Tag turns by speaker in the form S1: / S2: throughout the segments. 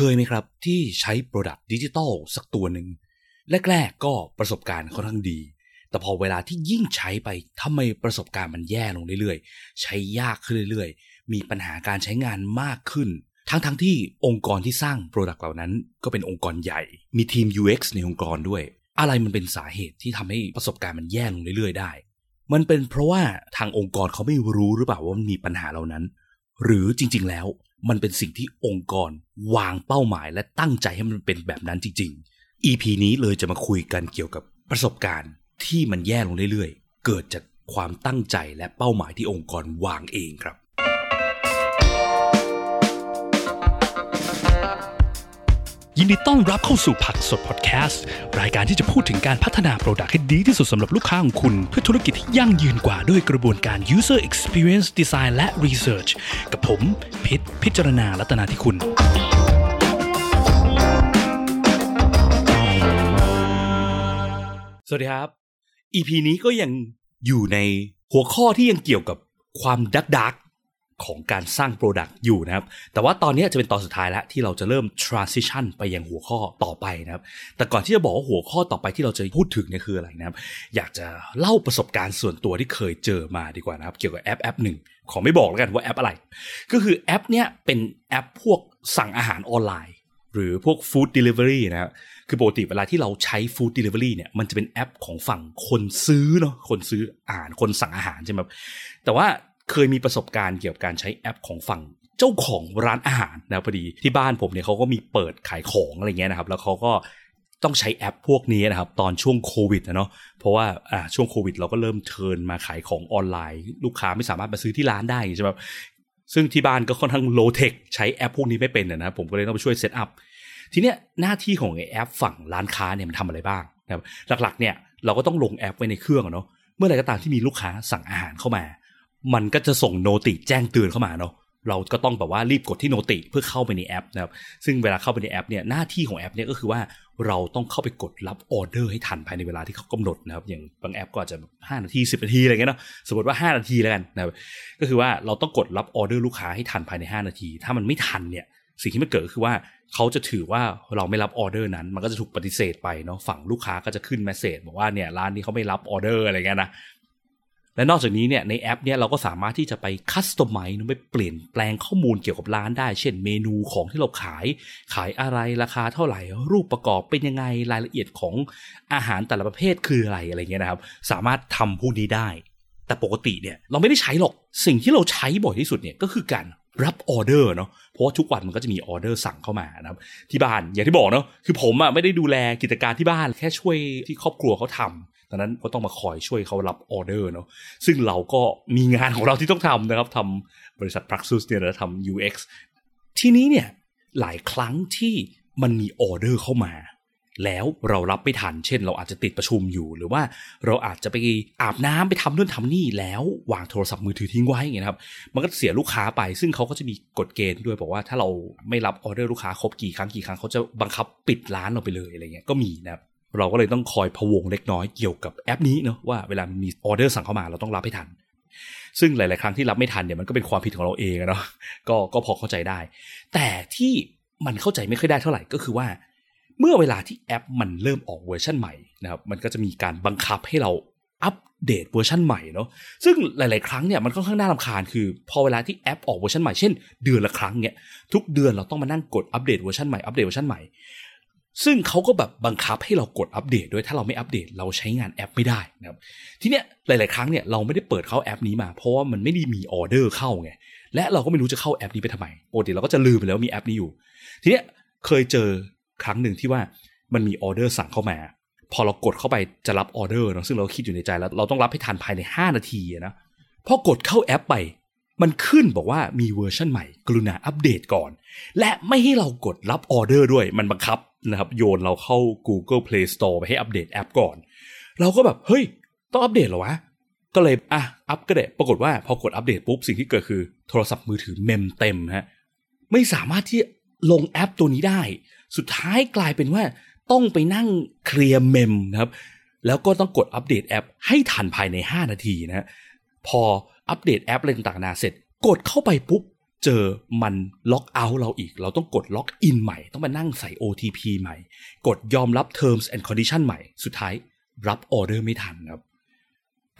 S1: คยไหมครับ ที่ใช้ Product ดิจิตอลสักตัวหนึ่งแรกๆก็ประสบการณ์ค่อนข้างดี แต่พอเวลาที่ยิ่งใช้ไปทำไมประสบการณ์มันแย่ลงเรื่อยๆ ใช้ยากขึ้นเรื่อยๆ มีปัญหาการใช้งานมากขึ้น ทั้งๆทที่องค์กรที่สร้าง Product เหล่านั้นก็เป็นองค์กรใหญ่ มีทีม UX ในองค์กรด้วย อะไรมันเป็นสาเหตุที่ทำให้ประสบการณ์มันแย่ลงเรื่อยๆ ได้ มันเป็นเพราะว่าทางองค์กรเขาไม่รู้หรือเปล่าว่ามันมีปัญหาเหล่านั้น หรือจริง ๆ แล้ว มันเป็นสิ่งที่องค์กรวางเป้าหมายและตั้งใจให้มันเป็นแบบนั้นจริง ๆ EP นี้เลยจะมาคุยกันเกี่ยวกับประสบการณ์ที่มันแย่ลงเรื่อยๆ เกิดจากความตั้งใจและเป้าหมายที่องค์กรวางเองครับ
S2: ยินดีต้อนรับเข้าสู่ผักสดพอดแคสต์ รายการที่จะพูดถึงการพัฒนา product ให้ดีที่สุดสำหรับลูกค้าของคุณ เพื่อธุรกิจที่ยั่งยืนกว่าด้วยกระบวนการ user experience design และ research กับผมพิษพิจารณาลัตนาที่คุณ
S1: สวัสดีครับ EP นี้ก็ยังอยู่ในหัวข้อที่ยังเกี่ยวกับความดักดัก ของการสร้าง Product อยู่นะครับ แต่ว่าตอนนี้จะเป็นตอนสุดท้ายแล้วที่เราจะเริ่ม transition ไปยังหัวข้อต่อไปนะครับ แต่ก่อนที่จะบอกว่าหัวข้อต่อไปที่เราจะพูดถึงเนี่ยคืออะไรนะครับ อยากจะเล่าประสบการณ์ส่วนตัวที่เคยเจอมาดีกว่านะครับ เกี่ยวกับแอปแอปหนึ่งขอไม่บอกแล้วกันว่าแอปอะไร ก็คือแอปเนี้ยเป็นแอปพวกสั่งอาหารออนไลน์ หรือพวก Food Delivery นะครับคือปกติเวลาที่เราใช้ Food Delivery เนี่ยมันจะเป็นแอปของฝั่งคนซื้อเนาะคนซื้ออาหารคนสั่งอาหารใช่ไหมแต่ว่า เคยมีประสบการณ์เกี่ยวกับการใช้แอปของฝั่งเจ้าของร้านอาหารนะพอดีที่บ้านผมเนี่ยเขาก็มีเปิดขายของอะไรเงี้ยนะครับ แล้วเขาก็ต้องใช้แอปพวกนี้นะครับ ตอนช่วงโควิดนะเนาะเพราะว่าอ่าช่วงโควิด เราก็เริ่ม turn มาขายของออนไลน์ ลูกค้าไม่สามารถมาซื้อที่ร้านได้ใช่ไหมครับซึ่งที่บ้านก็ค่อนข้าง low tech ใช้แอปพวกนี้ไม่เป็นนะครับผมก็เลยต้องไปช่วย set up ทีเนี้ยหน้าที่ของไอ้แอปฝั่งร้านค้าเนี่ยมันทำอะไรบ้างนะครับหลักๆเนี่ยเราก็ต้องลงแอปไว้ในเครื่องเนาะเมื่อไรก็ตามที่มีลูกค้าสั่งอาหารเข้ามา มันก็จะส่ง noti แจ้งเตือนเข้ามาเนาะเราก็ต้องแบบว่ารีบกดที่ noti เพื่อเข้าไปในแอปนะครับซึ่งเวลาเข้าไปในแอปเนี่ยหน้าที่ของแอปเนี่ยก็คือว่าเราต้องเข้าไปกดรับออเดอร์ให้ทันภายในเวลาที่เขากำหนดนะครับอย่างบางแอปก็อาจจะห้านาทีสิบนาทีอะไรเงี้ยเนาะสมมติว่า 5 นาทีแล้วกันนะครับก็คือว่าเราต้องกดรับออเดอร์ลูกค้าให้ทันภายใน 5 นาที ถ้ามันไม่ทันเนี่ยสิ่งที่มันเกิดคือว่าเขาจะถือว่าเราไม่รับออเดอร์นั้น มันก็จะถูกปฏิเสธไปเนาะฝั่งลูกค้าก็จะขึ้น message บอกว่าเนี่ยร้านนี้เขาไม่รับออเดอร์อะไรเงี้ยนะ และนอกจากนี้เนี่ยในแอปเนี่ยเราก็สามารถที่จะไป customize ไปเปลี่ยนแปลงข้อมูลเกี่ยวกับร้านได้ เช่นเมนูของที่เราขาย ขายอะไรราคาเท่าไหร่ รูปประกอบเป็นยังไงรายละเอียดของอาหารแต่ละประเภทคืออะไรอะไรเงี้ยนะครับ สามารถทำพวกนี้ได้ แต่ปกติเนี่ยเราไม่ได้ใช้หรอกสิ่งที่เราใช้บ่อยที่สุดเนี่ยก็คือการรับออเดอร์เนาะเพราะว่าทุกวันมันก็จะมีออเดอร์สั่งเข้ามานะครับที่บ้านอย่างที่บอกเนาะคือผมอะไม่ได้ดูแลกิจการที่บ้านแค่ช่วยที่ครอบครัวเขาทำ ดังนั้นก็ต้องมาคอยช่วยเขารับออเดอร์เนาะซึ่งเราก็มีงานของเราที่ต้องทำนะครับทำบริษัท Praxis เนี่ยนะทำ UX ทีนี้เนี่ยหลายครั้งที่มันมีออเดอร์เข้ามา แล้วเรารับไม่ทัน เช่น เราอาจจะติดประชุมอยู่ หรือว่าเราอาจจะไปอาบน้ำไปทำนู่นทำนี่แล้ววางโทรศัพท์มือถือทิ้งไว้อย่างเงี้ยครับ มันก็เสียลูกค้าไป ซึ่งเขาก็จะมีกฎเกณฑ์ด้วยบอกว่าถ้าเราไม่รับออเดอร์ลูกค้าครบกี่ครั้งกี่ครั้งเขาจะบังคับปิดร้านเราไปเลยอะไรเงี้ยก็มีนะครับ เราก็เลยต้องคอยพะวงเล็กน้อยเกี่ยวกับแอปนี้เนาะว่าเวลามีออเดอร์สั่งเข้ามาเราต้องรับให้ทัน ซึ่งหลาย ๆ ครั้งที่รับไม่ทันเนี่ยมันก็เป็นความผิดของเราเองเนาะก็ก็พอเข้าใจได้ แต่ที่มันเข้าใจไม่ค่อยได้เท่าไหร่ก็คือว่า เมื่อเวลาที่แอปมันเริ่มออกเวอร์ชันใหม่นะครับมันก็จะมีการบังคับให้เราอัปเดตเวอร์ชันใหม่เนาะซึ่งหลาย ๆ ครั้งเนี่ยมันค่อนข้างน่ารำคาญคือ พอเวลาที่แอปออกเวอร์ชันใหม่เช่นเดือนละครั้งเนี่ยทุกเดือนเราต้องมานั่งกดอัปเดตเวอร์ชันใหม่อัปเดตเวอร์ชันใหม่ ซึ่งเขาก็แบบบังคับให้เรากดอัปเดตด้วยถ้าเราไม่อัปเดตเราใช้งานแอปไม่ได้นะครับทีเนี้ยหลาย ๆ ครั้งเนี่ยเราไม่ได้เปิดเข้าแอปนี้มา เพราะว่ามันไม่ได้มีออเดอร์เข้าไงและเราก็ไม่รู้จะเข้าแอปนี้ไปทำไมปกติเราก็จะลืมไปแล้วมีแอปนี้อยู่ ทีเนี้ยเคยเจอครั้งหนึ่งที่ว่ามันมีออเดอร์สั่งเข้ามา พอเรากดเข้าไปจะรับออเดอร์เนาะซึ่งเราคิดอยู่ในใจแล้วเราต้องรับให้ทันภายใน 5 นาทีนะพอกดเข้าแอปไป มันขึ้นบอกว่ามีเวอร์ชันใหม่ กรุณาอัปเดตก่อน และไม่ให้เรากดรับออเดอร์ด้วยมันบังคับ นะครับโยนเราเข้า Google Play Store ไปให้อัปเดตแอปก่อน เราก็แบบ เฮ้ย ต้องอัปเดตเหรอวะ ก็เลยอะอัปก็ได้ปรากฏว่าพอกดอัปเดตปุ๊บ สิ่งที่เกิดคือ โทรศัพท์มือถือ mem เต็มฮะไม่สามารถที่ลงแอปตัวนี้ได้ สุดท้ายกลายเป็นว่าต้องไปนั่งเคลียร์ mem นะครับ แล้วก็ต้องกดอัปเดตแอป ให้ทันภายใน 5 นาทีนะฮะพออัปเดตแอปอะไรต่างๆนาเสร็จ กดเข้าไปปุ๊บ เจอมันlog out เราอีก เราต้องกด log in ใหม่ ต้องมานั่งใส่ OTP ใหม่ กดยอมรับ terms and condition ใหม่ สุดท้ายรับออเดอร์ไม่ทันครับ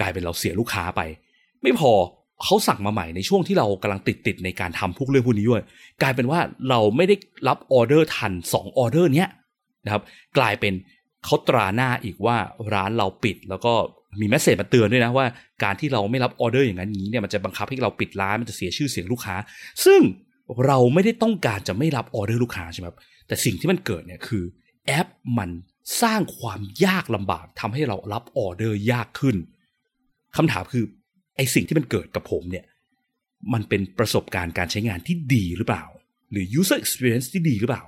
S1: กลายเป็นเราเสียลูกค้าไป ไม่พอเขาสั่งมาใหม่ในช่วงที่เรากำลังติดติดในการทำพวกเรื่องพวกนี้ด้วย กลายเป็นว่าเราไม่ได้รับออเดอร์ทัน2ออเดอร์เนี้ยนะครับ กลายเป็นเขาตราหน้าอีกว่าร้านเราปิดแล้วก็ มี message มาเตือนด้วยนะว่าการที่เราไม่รับออเดอร์อย่างนั้นอย่างนี้เนี่ยมันจะบังคับให้เราปิดร้านมันจะเสียชื่อเสียงลูกค้า ซึ่งเราไม่ได้ต้องการจะไม่รับออเดอร์ลูกค้าใช่ไหมครับแต่สิ่งที่มันเกิดเนี่ยคือแอปมันสร้างความยากลำบากทำให้เรารับออเดอร์ยากขึ้นคำถามคือไอสิ่งที่มันเกิดกับผมเนี่ยมันเป็นประสบการณ์การใช้งานที่ดีหรือเปล่า หรือ user experience ที่ดีหรือเปล่า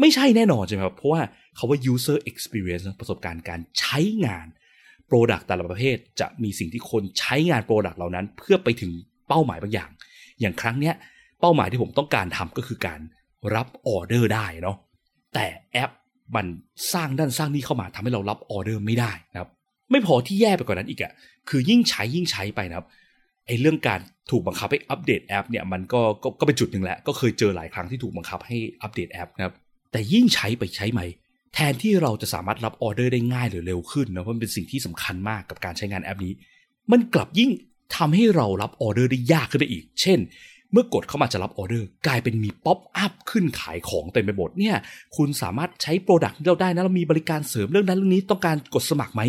S1: ไม่ใช่แน่นอนใช่ไหมครับเพราะว่าคาว่า user experience ประสบการณ์การใช้งาน Product แต่ละประเภทจะมีสิ่งที่คนใช้งาน Product เหล่านั้น เพื่อไปถึงเป้าหมายบางอย่าง อย่างครั้งเนี้ยเป้าหมายที่ผมต้องการทำก็คือการรับออเดอร์ได้เนาะแต่แอปมันสร้างนั่นสร้างนี่เข้ามาทำให้เรารับออเดอร์ไม่ได้นะครับ ไม่พอที่แย่ไปกว่านั้นอีกอะคือยิ่งใช้ยิ่งใช้ไปนะครับไอ้เรื่องการถูกบังคับให้อัปเดตแอปเนี่ยมันก็ก็ก็เป็นจุดหนึ่งแหละก็เคยเจอหลายครั้งที่ถูกบังคับให้อัปเดตแอปนะครับแต่ยิ่งใช้ไปใช้ใหม่ แทนที่เราจะสามารถรับออเดอร์ได้ง่ายหรือเร็วขึ้นนะเพราะมันเป็นสิ่งที่สำคัญมากกับการใช้งานแอปนี้ มันกลับยิ่งทำให้เรารับออเดอร์ได้ยากขึ้นไปอีก เช่น เมื่อกดเข้ามาจะรับออเดอร์ กลายเป็นมี pop-up ขึ้นขายของเต็มไปหมดเนี่ยคุณสามารถใช้ product ที่เราได้นะเรามีบริการเสริมเรื่องนั้นเรื่องนี้ต้องการกดสมัครไหม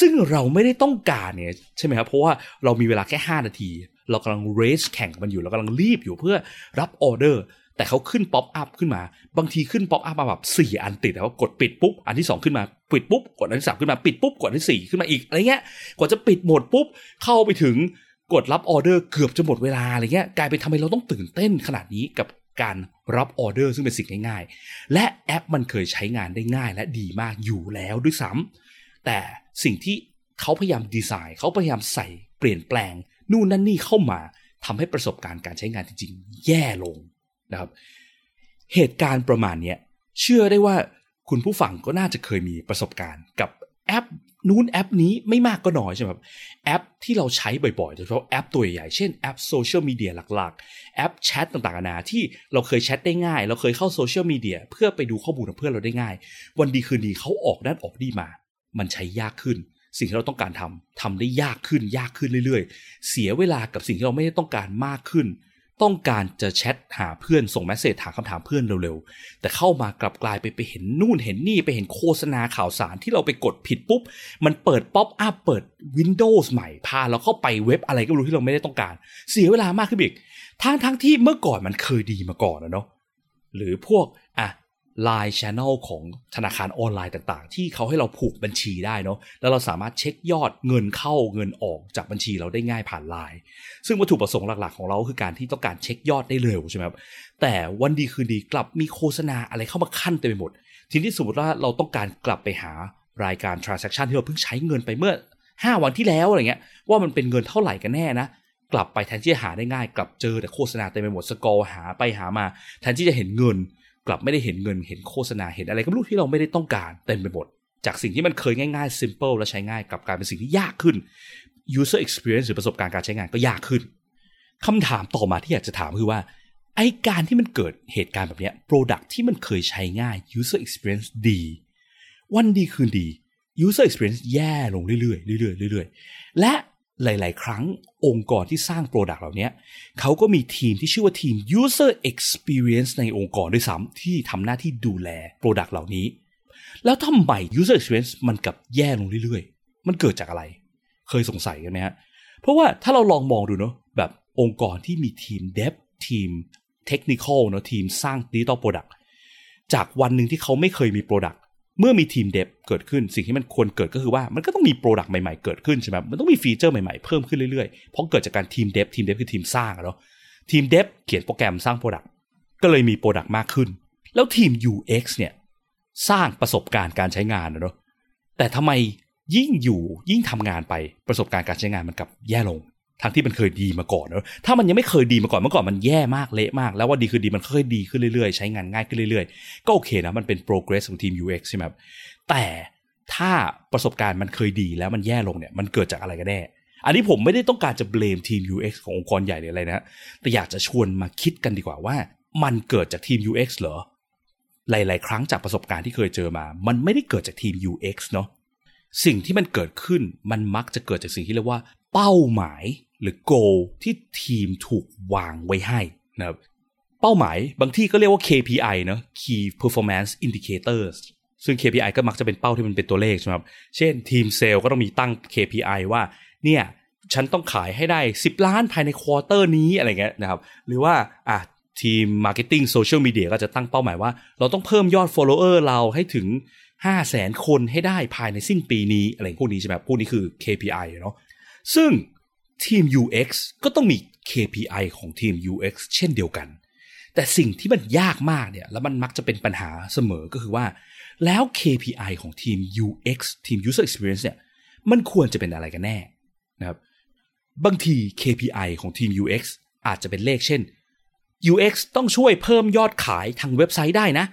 S1: ซึ่งเราไม่ได้ต้องการเนี่ยใช่ไหมครับเพราะว่าเรามีเวลาแค่ 5 นาที เรากำลัง race แข่งมันอยู่เรากำลังรีบอยู่เพื่อรับออเดอร์ แต่เขาขึ้น pop-up ขึ้นมา บางทีขึ้น pop-up มาแบบสี่อันติดแล้วกดปิดปุ๊บ อันที่สองขึ้นมาปิดปุ๊บ กดอันที่สามขึ้นมาปิดปุ๊บ กดอันที่สี่ขึ้นมาอีกอะไรเงี้ย กว่าจะปิดหมดปุ๊บ เข้าไปถึงกดรับออเดอร์เกือบจะหมดเวลาอะไรเงี้ย กลายเป็นทำไมเราต้องตื่นเต้นขนาดนี้กับการรับออเดอร์ซึ่งเป็นสิ่งง่ายๆ และแอปมันเคยใช้งานได้ง่าย และดีมากอยู่แล้วด้วยซ้ำแต่สิ่งที่เขาพยายามดีไซน์เขาพยายามใส่เปลี่ยนแปลง นู่นนั่นนี่เข้ามาทำให้ประสบการณ์การใช้งานจริงๆ แย่ลง นะครับ เหตุการณ์ประมาณเนี้ยเชื่อได้ว่าคุณผู้ฟังก็น่าจะเคยมีประสบการณ์กับแอปนู้นแอปนี้ไม่มากก็น้อยใช่ไหมครับแอปที่เราใช้บ่อยๆโดยเฉพาะแอปตัวใหญ่ๆเช่นแอปโซเชียลมีเดียหลักๆ แอปแชทต่างๆนานาที่เราเคยแชทได้ง่าย เราเคยเข้าโซเชียลมีเดียเพื่อไปดูข้อมูลของเพื่อนเราได้ง่าย วันดีคืนดีเขาออกนั่นออกนี่มา มันใช้ยากขึ้น สิ่งที่เราต้องการทำทำได้ยากขึ้นยากขึ้นเรื่อยๆ เสียเวลากับสิ่งที่เราไม่ได้ต้องการมากขึ้น ต้องการจะแชทหาเพื่อนส่ง message ถามคำถามเพื่อนเร็วๆ แต่เข้ามากลับกลายไปไปเห็นนู่นเห็นนี่ไปเห็นโฆษณาข่าวสารที่เราไปกดผิดปุ๊บ มันเปิดป๊อปอัพเปิด Windows ใหม่พาเราเข้าไปเว็บอะไรก็รู้ที่เราไม่ได้ต้องการ เสียเวลามากขึ้นอีกทั้งทั้งที่เมื่อก่อนมันเคยดีมาก่อนนะเนาะหรือพวกอะ Line Channel ของธนาคารออนไลน์ต่างๆ ที่เขาให้เราผูกบัญชีได้เนาะแล้วเราสามารถเช็คยอดเงินเข้าเงินออกจากบัญชีเราได้ง่ายผ่าน Line ซึ่งวัตถุประสงค์หลักๆ ของเราคือการที่ต้องการเช็คยอดได้เร็วใช่ไหมครับแต่วันดีคืนดีกลับมีโฆษณาอะไรเข้ามาขั้นเต็มไปหมด ทีนี้สมมติว่าเราต้องการกลับไปหารายการ transaction ที่เราเพิ่งใช้เงินไปเมื่อ 5 วันที่แล้วอะไรเงี้ยว่ามันเป็นเงินเท่าไหร่กันแน่นะกลับไปแทนที่จะหาได้ง่าย กลับเจอแต่โฆษณาเต็มไปหมดสกอร์หาไปหามา แทนที่จะเห็นเงิน กลับไม่ได้เห็นเงินเห็นโฆษณาเห็นอะไรก็ไม่รู้ที่เราไม่ได้ต้องการเต็มไปหมด จากสิ่งที่มันเคยง่ายๆ simple และใช้ง่ายกลับกลายเป็นสิ่งที่ยากขึ้น user experience หรือประสบการณ์การใช้งานก็ยากขึ้นคำถามต่อมาที่อยากจะถามคือว่าไอการที่มันเกิดเหตุการณ์แบบเนี้ย product ที่มันเคยใช้ง่าย user experience ดี วันดีคืนดี user experience แย่ลงเรื่อยๆเรื่อยๆเรื่อยๆและ หลาย ๆ ครั้งองค์กรที่สร้าง Product เหล่านี้เขาก็มีทีมที่ชื่อว่าทีม user experience ในองค์กรด้วยซ้ำที่ทำหน้าที่ดูแล Product เหล่านี้ แล้วทำไม user experience มันกลับแย่ลงเรื่อย ๆ มันเกิดจากอะไร เคยสงสัยกันไหมฮะ เพราะว่าถ้าเราลองมองดูเนาะแบบองค์กรที่มีทีม dev ทีม technical เนาะทีมสร้าง digital product จากวันหนึ่งที่เขาไม่เคยมี product เมื่อมีทีม dev เกิดขึ้นสิ่งที่มันควรเกิดก็คือว่ามันก็ต้องมี product ใหม่ๆเกิดขึ้นใช่ไหมมันต้องมี feature ใหม่ๆเพิ่มขึ้นเรื่อยๆเพราะเกิดจากการทีม dev ทีม dev คือทีมสร้างเนาะทีม dev เขียนโปรแกรมสร้าง productก็เลยมี product มากขึ้น แล้วทีม UX เนี่ยสร้างประสบการณ์การใช้งานอะเนาะแต่ทำไมยิ่งอยู่ยิ่งทำงานไปประสบการณ์การใช้งานมันกลับแย่ลง ทั้งที่มันเคยดีมาก่อนเนอะถ้ามันยังไม่เคยดีมาก่อนเมื่อก่อนมันแย่มากเละมาก แล้วว่าดีคือดีมันค่อยๆดีขึ้นเรื่อยๆ ใช้งานง่ายขึ้นเรื่อยๆ ก็โอเคนะมันเป็น progress ของทีม UX ใช่ไหมครับแต่ถ้าประสบการณ์มันเคยดีแล้วมันแย่ลงเนี่ยมันเกิดจากอะไรกันแน่อันนี้ผมไม่ได้ต้องการจะ blame ทีม UX ขององค์กรใหญ่หรืออะไรนะ แต่อยากจะชวนมาคิดกันดีกว่าว่ามันเกิดจากทีม UX เหรอ หลาย ๆ ครั้งจากประสบการณ์ที่เคยเจอมา มันไม่ได้เกิดจากทีม UX เนาะ สิ่งที่มันเกิดขึ้นมันมักจะเกิดจากสิ่งที่เรียกว่า เป้าหมายหรือ goal ที่ทีมถูกวางไว้ให้นะครับเป้าหมายบางที่ก็เรียกว่า KPI เนาะ Key Performance Indicators ซึ่ง KPI ก็มักจะเป็นเป้าที่มันเป็นตัวเลขใช่ไหมครับ เช่นทีมเซลล์ก็ต้องมีตั้ง KPI ว่า เนี่ย ฉันต้องขายให้ได้ 10 ล้านภายใน quarter นี้อะไรเงี้ยนะครับ หรือว่าอะทีม marketing social media ก็จะตั้งเป้าหมายว่า เราต้องเพิ่มยอด follower เราให้ถึง 5 0 0แสนคนให้ได้ภายในสิ้นปีนี้อะไรพวกนี้ใช่ไหมพวกนี้คือ KPI เนาะ ซึ่งทีม UX ก็ต้องมี KPI ของทีม UX เช่นเดียวกัน แต่สิ่งที่มันยากมากเนี่ย แล้วมันมักจะเป็นปัญหาเสมอก็คือว่า แล้ว KPI ของทีม UX ทีม User Experience เนี่ย มันควรจะเป็นอะไรกันแน่นะครับ บางที KPI ของทีม UX อาจจะเป็นเลขเช่น UX ต้องช่วยเพิ่มยอดขายทางเว็บไซต์ได้นะ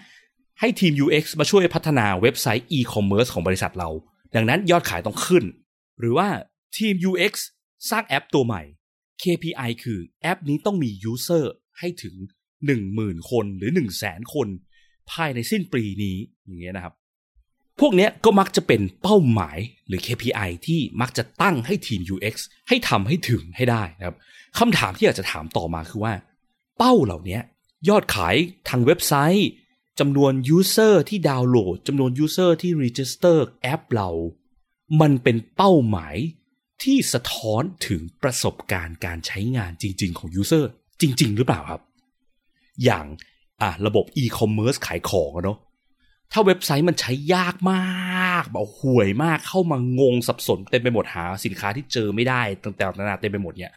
S1: ให้ทีม UX มาช่วยพัฒนาเว็บไซต์ e-commerce ของบริษัทเรา ดังนั้นยอดขายต้องขึ้น หรือว่า ทีม UX สร้างแอปตัวใหม่ KPI คือแอปนี้ต้องมี user ให้ถึง 10,000 คนหรือ 100,000 คน ภายในสิ้นปีนี้อย่างเงี้ยนะครับ พวกเนี้ยก็มักจะเป็นเป้าหมายหรือ KPI ที่มักจะตั้งให้ทีม UX ให้ทำให้ถึงให้ได้นะครับคำถามที่อยากจะถามต่อมาคือว่า เป้าเหล่านี้ยอดขายทางเว็บไซต์จำนวน User ที่ดาวน์โหลดจำนวน User ที่ Register แอปเรา มันเป็นเป้าหมาย ที่สะท้อนถึงประสบการณ์การใช้งานจริง ๆ ของ User จริง ๆ หรือเปล่าครับ อย่างอะระบบ e-commerce ขายของเนาะถ้าเว็บไซต์มันใช้ยากมากแบบห่วยมากเข้ามางงสับสนเต็มไปหมดหาสินค้าที่เจอไม่ได้ต่างๆนานาเต็มไปหมดเนี่ย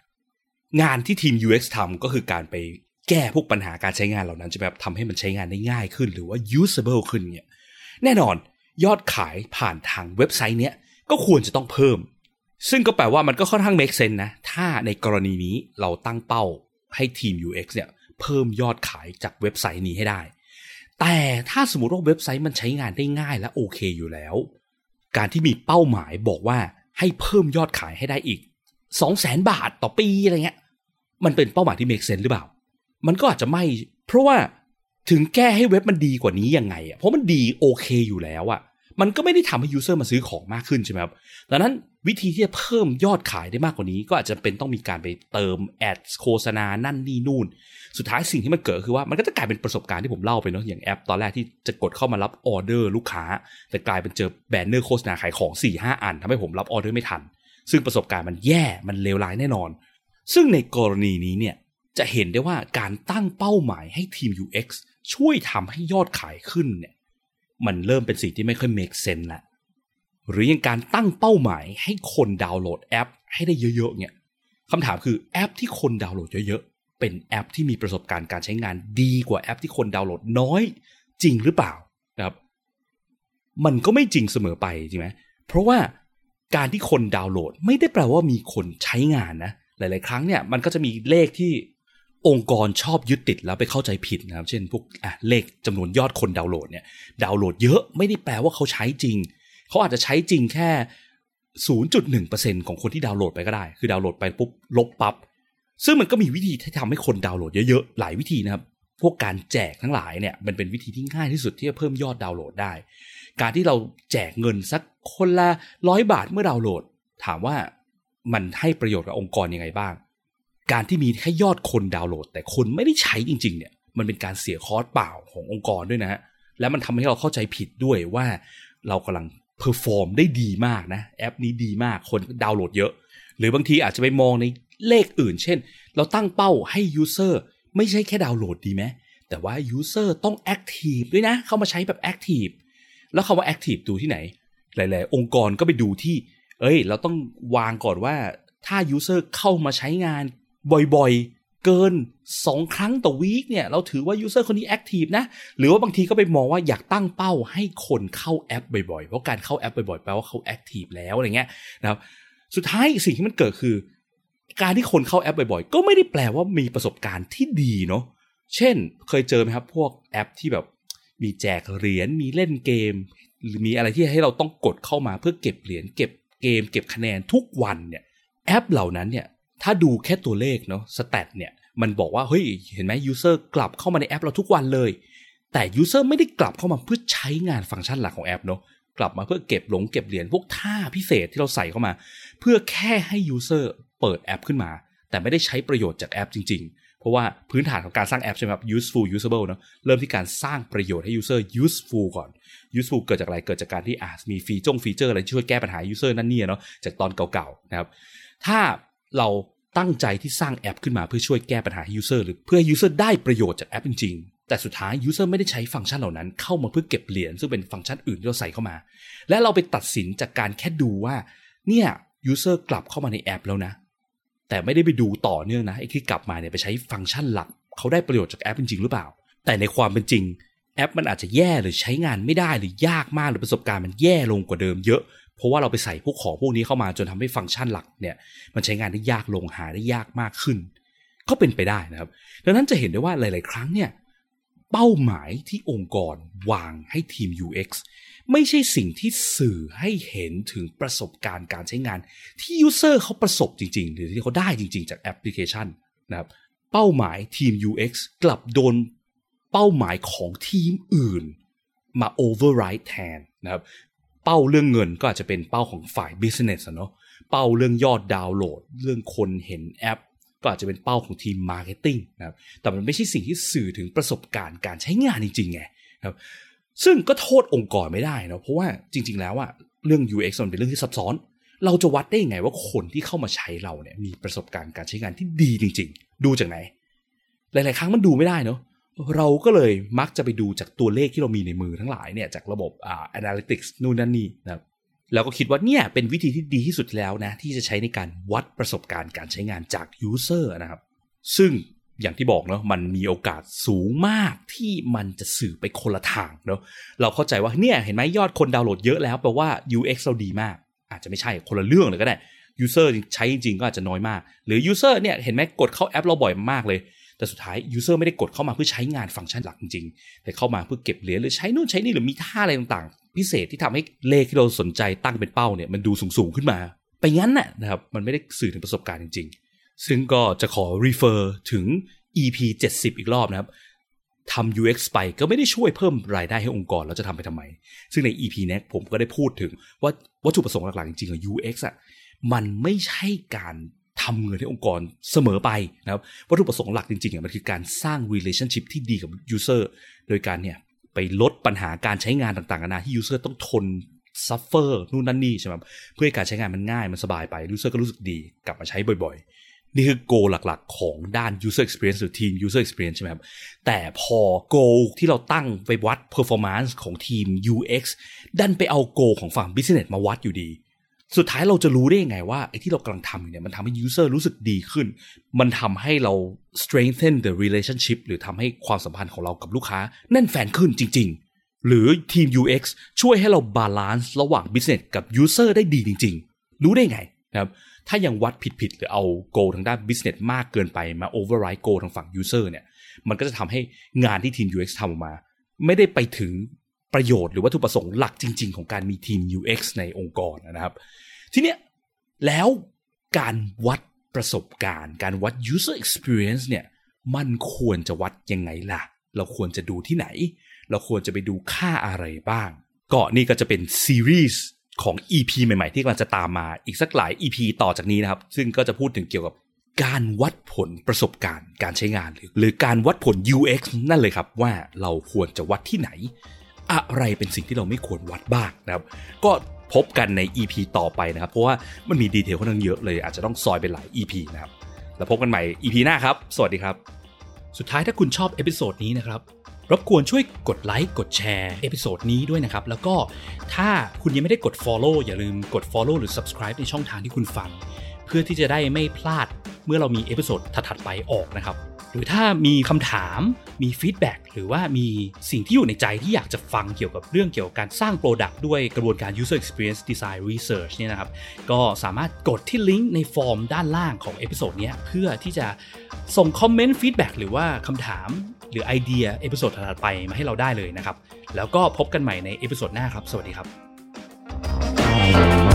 S1: งานที่ทีม UX ทำก็คือการไปแก้พวกปัญหาการใช้งานเหล่านั้นจะแบบทำให้มันใช้งานได้ง่ายขึ้นหรือว่า usable ขึ้นเนี่ยแน่นอนยอดขายผ่านทางเว็บไซต์เนี้ยก็ควรจะต้องเพิ่ม ซึ่งก็แปลว่ามันก็ค่อนข้าง make sense นะ ถ้าในกรณีนี้เราตั้งเป้าให้ทีม UX เนี่ยเพิ่มยอดขายจากเว็บไซต์นี้ให้ได้ แต่ถ้าสมมติว่าเว็บไซต์มันใช้งานได้ง่ายและโอเคอยู่แล้ว การที่มีเป้าหมายบอกว่าให้เพิ่มยอดขายให้ได้อีก 2 0 0แสนบาทต่อปีอะไรเงี้ย มันเป็นเป้าหมายที่ make sense หรือเปล่า มันก็อาจจะไม่ เพราะว่าถึงแก้ให้เว็บมันดีกว่านี้ยังไงอะ เพราะมันดีโอเคอยู่แล้วอะ มันก็ไม่ได้ทำให้ user มาซื้อของมากขึ้นใช่ไหมครับดังนั้นวิธีที่จะเพิ่มยอดขายได้มากกว่านี้ ก็อาจจะเป็นต้องมีการไปเติม ad โฆษณา นั่นนี่นู่น สุดท้ายสิ่งที่มันเกิดคือว่ามันก็จะกลายเป็นประสบการณ์ที่ผมเล่าไปเนาะอย่างแอป ตอนแรกที่จะกดเข้ามารับออเดอร์ลูกค้า แต่กลายเป็นเจอแบนเนอร์โฆษณาขายของสี่ห้าอันทำให้ผมรับออเดอร์ไม่ทัน ซึ่งประสบการณ์มันแย่มันเลวร้ายแน่นอน ซึ่งในกรณีนี้เนี่ยจะเห็นได้ว่าการตั้งเป้าหมายให้ทีม UX ช่วยทำให้ยอดขายขึ้นเนี่ย มันเริ่มเป็นสิ่งที่ไม่ค่อย make sense ละหรืออยังการตั้งเป้าหมายให้คนดาวน์โหลดแอป ให้ได้เยอะๆเนี่ยคำถามคือแอปที่คนดาวน์โหลดเยอะๆเป็นแอปที่มีประสบการณ์การใช้งานดีกว่าแอปที่คนดาวน์โหลดน้อย จริงหรือเปล่านะครับมันก็ไม่จริงเสมอไปจริงไหมเพราะว่าการที่คนดาวน์โหลด ไม่ได้แปลว่ามีคนใช้งานนะหลาย ๆ ครั้งเนี่ยมันก็จะมีเลขที่ องค์กรชอบยึดติดแล้วไปเข้าใจผิดนะครับ เช่นพวกเลขจำนวนยอดคนดาวน์โหลดเนี่ยดาวน์โหลดเยอะไม่ได้แปลว่าเขาใช้จริง เขาอาจจะใช้จริงแค่ 0.1%ของคนที่ดาวน์โหลดไปก็ได้ คือดาวน์โหลดไปปุ๊บลบปับ๊บซึ่งมันก็มีวิธีที่ทำให้คนดาวน์โหลดเยอะๆหลายวิธีนะครับ พวกการแจกทั้งหลายเนี่ยมันเป็นวิธีที่ง่ายที่สุดที่จะเพิ่มยอดดาวน์โหลดได้ การที่เราแจกเงินสักคนละร้อยบาทเมื่อดาวน์โหลด ถามว่ามันให้ประโยชน์กับองค์กรยังไงบ้าง การที่มีแค่ยอดคนดาวน์โหลด แต่คนไม่ได้ใช้จริง ๆ เนี่ย มันเป็นการเสีย cost เปล่าขององค์กรด้วยนะฮะและมันทำให้เราเข้าใจผิดด้วยว่าเรากำลัง perform ได้ดีมากนะ แอปนี้ดีมากคนดาวน์โหลดเยอะ หรือบางทีอาจจะไปมองตัวเลขอื่น เช่น เราตั้งเป้าให้ user ไม่ใช่แค่ดาวน์โหลดดีไหมแต่ว่า user ต้อง active ด้วยนะ เข้ามาใช้แบบ active แล้วคำว่า active ดูที่ไหน หลาย ๆ องค์กรก็ไปดูที่ เอ้ย เราต้องวางก่อนว่าถ้า user เข้ามาใช้งาน บ่อยๆ เกิน 2 ครั้งต่อ week เนี่ยเราถือว่า user คนนี้ active นะหรือว่าบางทีก็ไปมองว่าอยากตั้งเป้าให้คนเข้าแอปบ่อยๆ เพราะการเข้าแอปบ่อยๆแปลว่าเขา active แล้วอะไรเงี้ยนะครับสุดท้ายสิ่งที่มันเกิดคือ การที่คนเข้าแอปบ่อยๆ ก็ไม่ได้แปลว่ามีประสบการณ์ที่ดีเนาะเช่นเคยเจอไหมครับพวกแอปที่แบบมีแจกเหรียญมีเล่นเกม หรือมีอะไรที่ให้เราต้องกดเข้ามาเพื่อเก็บเหรียญเก็บเกม เก็บคะแนนทุกวันเนี่ยแอปเหล่านั้นเนี่ย ถ้าดูแค่ตัวเลขเนาะ stat เนี่ยมันบอกว่าเฮ้ยเห็นไหม user กลับเข้ามาในแอปเราทุกวันเลย แต่ user ไม่ได้กลับเข้ามาเพื่อใช้งานฟังก์ชันหลักของแอปเนาะกลับมาเพื่อเก็บหลงเก็บเหรียญพวกท่าพิเศษที่เราใส่เข้ามา เพื่อแค่ให้ user เปิดแอปขึ้นมา แต่ไม่ได้ใช้ประโยชน์จากแอปจริง ๆ เพราะว่าพื้นฐานของการสร้างแอปใช่ไหมครับ useful usable เนาะเริ่มที่การสร้างประโยชน์ให้ user useful ก่อน useful เกิดจากอะไรเกิดจากการที่อะมีฟีจง feature อะไรที่ช่วยแก้ปัญหา user นั่นนี่เนาะจากตอนเก่าๆนะครับถ้าเรา ตั้งใจที่สร้างแอปขึ้นมาเพื่อช่วยแก้ปัญหาให้ user หรือเพื่อให้ user ได้ประโยชน์จากแอปจริงๆ แต่สุดท้าย user ไม่ได้ใช้ฟังก์ชันเหล่านั้นเข้ามาเพื่อเก็บเหรียญซึ่งเป็นฟังก์ชันอื่นที่เราใส่เข้ามา และเราไปตัดสินจากการแค่ดูว่า เนี่ย user กลับเข้ามาในแอปแล้วนะ แต่ไม่ได้ไปดูต่อเนื่องนะไอ้ที่กลับมาเนี่ยไปใช้ฟังก์ชันหลัก เขาได้ประโยชน์จากแอปจริงๆหรือเปล่า แต่ในความเป็นจริงแอปมันอาจจะแย่หรือใช้งานไม่ได้หรือยากมากหรือประสบการณ์มันแย่ลงกว่าเดิมเยอะ เพราะว่าเราไปใส่พวกของพวกนี้เข้ามาจนทำให้ฟังก์ชันหลักเนี่ย มันใช้งานได้ยากลงหาได้ยากมากขึ้น ก็เป็นไปได้นะครับ ดังนั้นจะเห็นได้ว่าหลาย ๆ ครั้งเนี่ยเป้าหมายที่องค์กรวางให้ทีม UX ไม่ใช่สิ่งที่สื่อให้เห็นถึงประสบการณ์การใช้งาน ที่ User เขาประสบจริง ๆ หรือที่เขาได้จริง ๆ จากแอปพลิเคชันนะครับเป้าหมายทีม UX กลับโดนเป้าหมายของทีมอื่นมา override แทนนะครับ เป้าเรื่องเงินก็อาจจะเป็นเป้าของฝ่าย business เนาะเป้าเรื่องยอดดาวน์โหลด เรื่องคนเห็นแอป ก็อาจจะเป็นเป้าของทีม marketing นะครับแต่มันไม่ใช่สิ่งที่สื่อถึงประสบการณ์การใช้งานจริงๆไงครับซึ่งก็โทษองค์กรไม่ได้นะเพราะว่าจริง ๆ แล้วอะเรื่อง UX มันเป็นเรื่องที่ซับซ้อน เราจะวัดได้ยังไงว่าคนที่เข้ามาใช้เราเนี่ยมีประสบการณ์การใช้งานที่ดีจริง ๆ ดูจากไหน หลาย ๆ ครั้งมันดูไม่ได้เนาะ เราก็เลยมักจะไปดูจากตัวเลขที่เรามีในมือทั้งหลายเนี่ยจากระบบอ่า analytics นู่นนั่นนี่นะครับแล้วก็คิดว่าเนี่ยเป็นวิธีที่ดีที่สุดแล้วนะ ที่จะใช้ในการวัดประสบการณ์การใช้งานจาก user นะครับ ซึ่งอย่างที่บอกเนาะมันมีโอกาสสูงมากที่มันจะสื่อไปคนละทางเนาะเราเข้าใจว่าเนี่ยเห็นไหมยอดคนดาวน์โหลดเยอะแล้วแปลว่า UX เราดีมาก อาจจะไม่ใช่คนละเรื่องเลยก็ได้ user ใช้จริงก็อาจจะน้อยมาก หรือ user เนี่ยเห็นไหมกดเข้าแอปเราบ่อยมากเลย แต่สุดท้าย user ไม่ได้กดเข้ามาเพื่อใช้งานฟังก์ชันหลักจริงๆ แต่เข้ามาเพื่อเก็บเหรียญหรือใช้นู่นใช้นี่หรือมีท่าอะไรต่างๆ พิเศษที่ทำให้เลขที่เราสนใจตั้งเป็นเป้าเนี่ยมันดูสูงๆขึ้นมา ไปงั้นน่ะนะครับมันไม่ได้สื่อถึงประสบการณ์จริง ๆ ซึ่งก็จะขอ refer ถึง EP 70 อีกรอบนะครับทำ UX ไปก็ไม่ได้ช่วยเพิ่มรายได้ให้องค์กรแล้วจะทำไปทำไม ซึ่งใน EP นี้ผมก็ได้พูดถึงว่าวัตถุประสงค์หลักๆจริงๆของ UX อะมันไม่ใช่การ ทำเงินให้องค์กรเสมอไปนะครับวัตถุประสงค์หลักจริงๆอะมันคือการสร้าง relationship ที่ดีกับ user โดยการเนี่ยไปลดปัญหาการใช้งานต่างๆนานาที่ user ต้องทน suffer นู่นนั่นนี่ใช่ไหมเพื่อให้การใช้งานมันง่ายมันสบายไป user ก็รู้สึกดีกลับมาใช้บ่อยๆ นี่คือ goal หลักๆ ของด้าน user experience หรือ team user experience ใช่ไหมครับแต่พอ goal ที่เราตั้งไปวัด performance ของทีม UX ดันไปเอา goal ของฝั่ง business มาวัดอยู่ดี สุดท้ายเราจะรู้ได้ยังไงว่าไอ้ที่เรากำลังทำอยู่เนี่ยมันทำให้ user รู้สึกดีขึ้น มันทำให้เรา strengthen the relationship หรือทำให้ความสัมพันธ์ของเรากับลูกค้าแน่นแฟนขึ้นจริง ๆ หรือทีม UX ช่วยให้เราบาลานซ์ระหว่าง business กับ user ได้ดีจริง ๆ รู้ได้ไงนะครับถ้ายังวัดผิดๆหรือเอา goal ทางด้าน business มากเกินไปมา override goal ทางฝั่ง user เนี่ยมันก็จะทำให้งานที่ทีม UX ทำออกมา ไม่ได้ไปถึงประโยชน์หรือวัตถุประสงค์หลักจริง ๆ ของการมีทีม UX ในองค์กรนะครับ ทีเนี้ยแล้วการวัดประสบการณ์ การวัด user experience เนี่ยมันควรจะวัดยังไงล่ะ เราควรจะดูที่ไหน เราควรจะไปดูค่าอะไรบ้าง ก็นี่ก็จะเป็นซีรีส์ของ EP ใหม่ๆ ที่กำลังจะตามมาอีกสักหลาย EP ต่อจากนี้นะครับ ซึ่งก็จะพูดถึงเกี่ยวกับการวัดผลประสบการณ์การใช้งาน หรือหรือการวัดผล UX นั่นเลยครับว่าเราควรจะวัดที่ไหน อะไรเป็นสิ่งที่เราไม่ควรวัดบ้างนะครับ ก็ พบกันใน EP ต่อไปนะครับ เพราะว่ามันมี detail ค่อนข้างเยอะเลย อาจจะต้องซอยเป็นหลาย EP นะครับ แล้วพบกันใหม่ EP หน้าครับ สวัสดีครับ
S2: สุดท้ายถ้าคุณชอบ episode นี้นะครับรบกวนช่วยกดไลค์กดแชร์ episode นี้ด้วยนะครับ แล้วก็ถ้าคุณยังไม่ได้กด Follow อย่าลืมกด Follow หรือ Subscribe ในช่องทางที่คุณฟัง เพื่อที่จะได้ไม่พลาดเมื่อเรามี episode ถัดๆไปออกนะครับ หรือถ้ามีคำถามมี feedback หรือว่ามีสิ่งที่อยู่ในใจที่อยากจะฟังเกี่ยวกับเรื่องเกี่ยวกับการสร้าง Product ด้วยกระบวนการ User Experience Design Research เนี่ยนะครับ ก็สามารถกดที่ลิงก์ในฟอร์มด้านล่างของ episode นี้เพื่อที่จะส่ง comment feedback หรือว่าคำถามหรือไอเดีย episode ถัดไปมาให้เราได้เลยนะครับ แล้วก็พบกันใหม่ใน episode หน้าครับ สวัสดีครับ